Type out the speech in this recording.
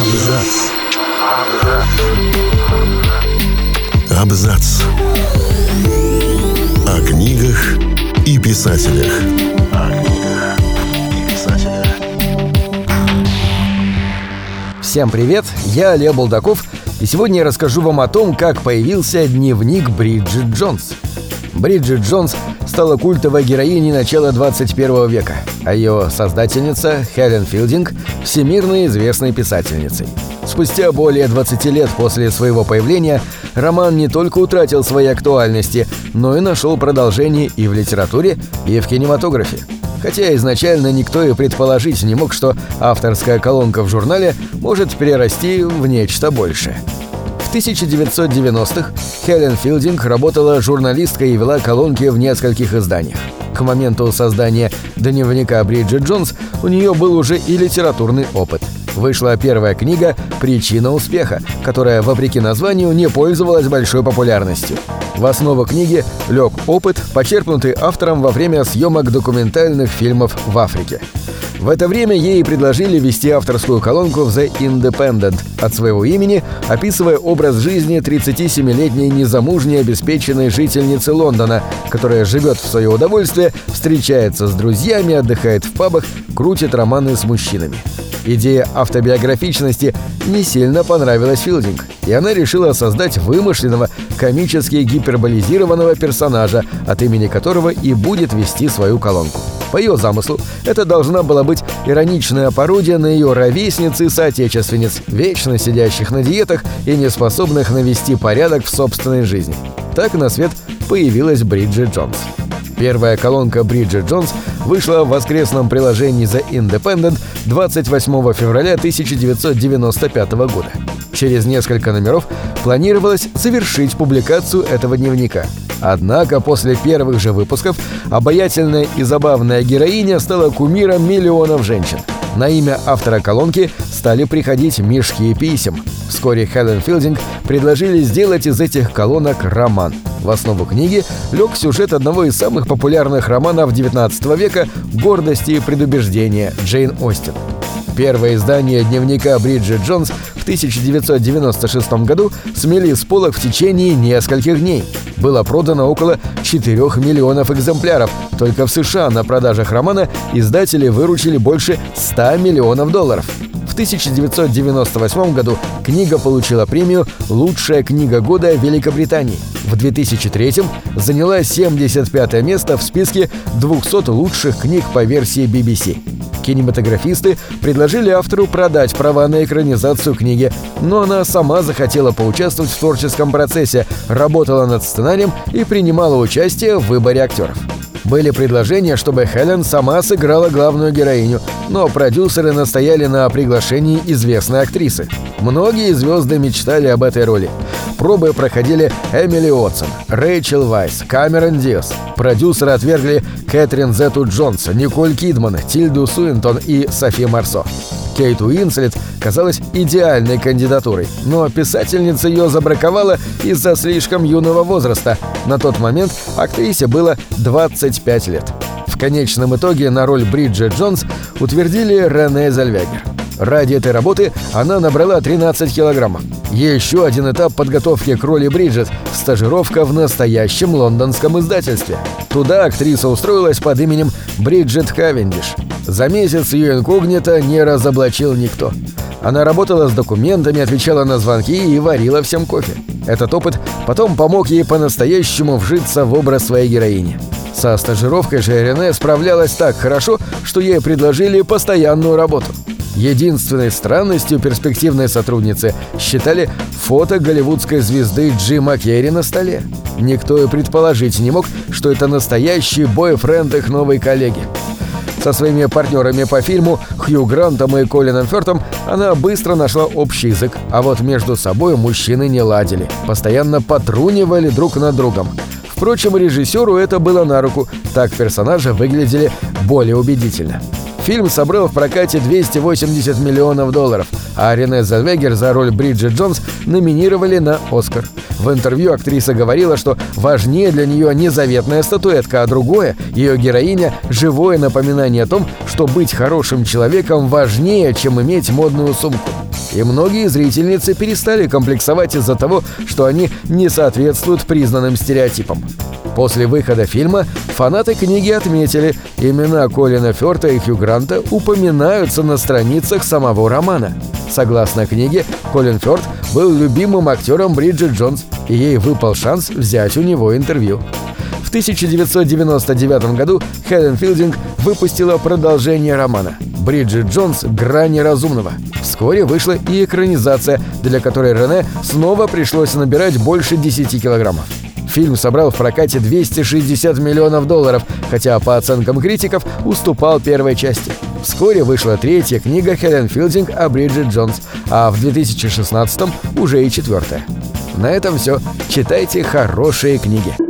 Абзац. Абзац. О книгах и писателях. Всем привет, я Олег Булдаков, и сегодня я расскажу вам о том, как появился дневник Бриджит Джонс. Бриджит Джонс стала культовой героиней начала 21 века, а ее создательница Хелен Филдинг – всемирно известной писательницей. Спустя более 20 лет после своего появления роман не только утратил своей актуальности, но и нашел продолжение и в литературе, и в кинематографе. Хотя изначально никто и предположить не мог, что авторская колонка в журнале может перерасти в нечто большее. В 1990-х Хелен Филдинг работала журналисткой и вела колонки в нескольких изданиях. К моменту создания дневника Бриджит Джонс у нее был уже и литературный опыт. Вышла первая книга «Причина успеха», которая, вопреки названию, не пользовалась большой популярностью. В основу книги лег опыт, почерпнутый автором во время съемок документальных фильмов в Африке. В это время ей предложили вести авторскую колонку в The Independent от своего имени, описывая образ жизни 37-летней незамужней обеспеченной жительницы Лондона, которая живет в свое удовольствие, встречается с друзьями, отдыхает в пабах, крутит романы с мужчинами. Идея автобиографичности не сильно понравилась Филдинг, и она решила создать вымышленного, комически гиперболизированного персонажа, от имени которого и будет вести свою колонку. По ее замыслу, это должна была быть ироничная пародия на ее ровесниц и соотечественниц, вечно сидящих на диетах и не способных навести порядок в собственной жизни. Так на свет появилась Бриджит Джонс. Первая колонка Бриджит Джонс вышла в воскресном приложении The Independent 28 февраля 1995 года. Через несколько номеров планировалось завершить публикацию этого дневника. Однако после первых же выпусков обаятельная и забавная героиня стала кумиром миллионов женщин. На имя автора колонки стали приходить мешки писем. Вскоре Хелен Филдинг предложили сделать из этих колонок роман. В основу книги лег сюжет одного из самых популярных романов XIX века «Гордости и предубеждения» Джейн Остин. Первое издание дневника Бриджит Джонс в 1996 году смели с полок в течение нескольких дней. Было продано около 4 миллионов экземпляров. Только в США на продажах романа издатели выручили больше 100 миллионов долларов. В 1998 году книга получила премию «Лучшая книга года Великобритании». В 2003 заняла 75 место в списке 200 лучших книг по версии BBC. Кинематографисты предложили автору продать права на экранизацию книги, но она сама захотела поучаствовать в творческом процессе, работала над сценарием и принимала участие в выборе актеров. Были предложения, чтобы Хелен сама сыграла главную героиню, но продюсеры настояли на приглашении известной актрисы. Многие звезды мечтали об этой роли. Пробы проходили Эмили Уотсон, Рэйчел Вайс, Камерон Диас. Продюсеры отвергли Кэтрин Зету Джонса, Николь Кидман, Тильду Суинтон и Софи Марсо. Кейт Уинслет казалась идеальной кандидатурой, но писательница ее забраковала из-за слишком юного возраста. На тот момент актрисе было 25 лет. В конечном итоге на роль Бриджит Джонс утвердили Рене Зальвегер. Ради этой работы она набрала 13 килограммов. Еще один этап подготовки к роли Бриджит – стажировка в настоящем лондонском издательстве. Туда актриса устроилась под именем Бриджит Хавендиш. За месяц ее инкогнито не разоблачил никто. Она работала с документами, отвечала на звонки и варила всем кофе. Этот опыт потом помог ей по-настоящему вжиться в образ своей героини. Со стажировкой же Рене справлялась так хорошо, что ей предложили постоянную работу. Единственной странностью перспективной сотрудницы считали фото голливудской звезды Джима Керри на столе. Никто и предположить не мог, что это настоящий бойфренд их новой коллеги. Со своими партнерами по фильму Хью Грантом и Колином Фёртом она быстро нашла общий язык, а вот между собой мужчины не ладили, постоянно потрунивали друг над другом. Впрочем, режиссеру это было на руку, так персонажи выглядели более убедительно. Фильм собрал в прокате 280 миллионов долларов, а Рене Зельвегер за роль Бриджит Джонс номинировали на «Оскар». В интервью актриса говорила, что важнее для нее не заветная статуэтка, а другое – ее героиня – живое напоминание о том, что быть хорошим человеком важнее, чем иметь модную сумку. И многие зрительницы перестали комплексовать из-за того, что они не соответствуют признанным стереотипам. После выхода фильма фанаты книги отметили, имена Колина Фёрта и Хью Гранта упоминаются на страницах самого романа. Согласно книге, Колин Фёрд был любимым актером Бриджит Джонс, и ей выпал шанс взять у него интервью. В 1999 году Хелен Филдинг выпустила продолжение романа «Бриджит Джонс. Грани разумного». Вскоре вышла и экранизация, для которой Рене снова пришлось набирать больше 10 килограммов. Фильм собрал в прокате 260 миллионов долларов, хотя по оценкам критиков уступал первой части. Вскоре вышла третья книга Хелен Филдинг о Бриджит Джонс, а в 2016 уже и четвертая. На этом все. Читайте хорошие книги.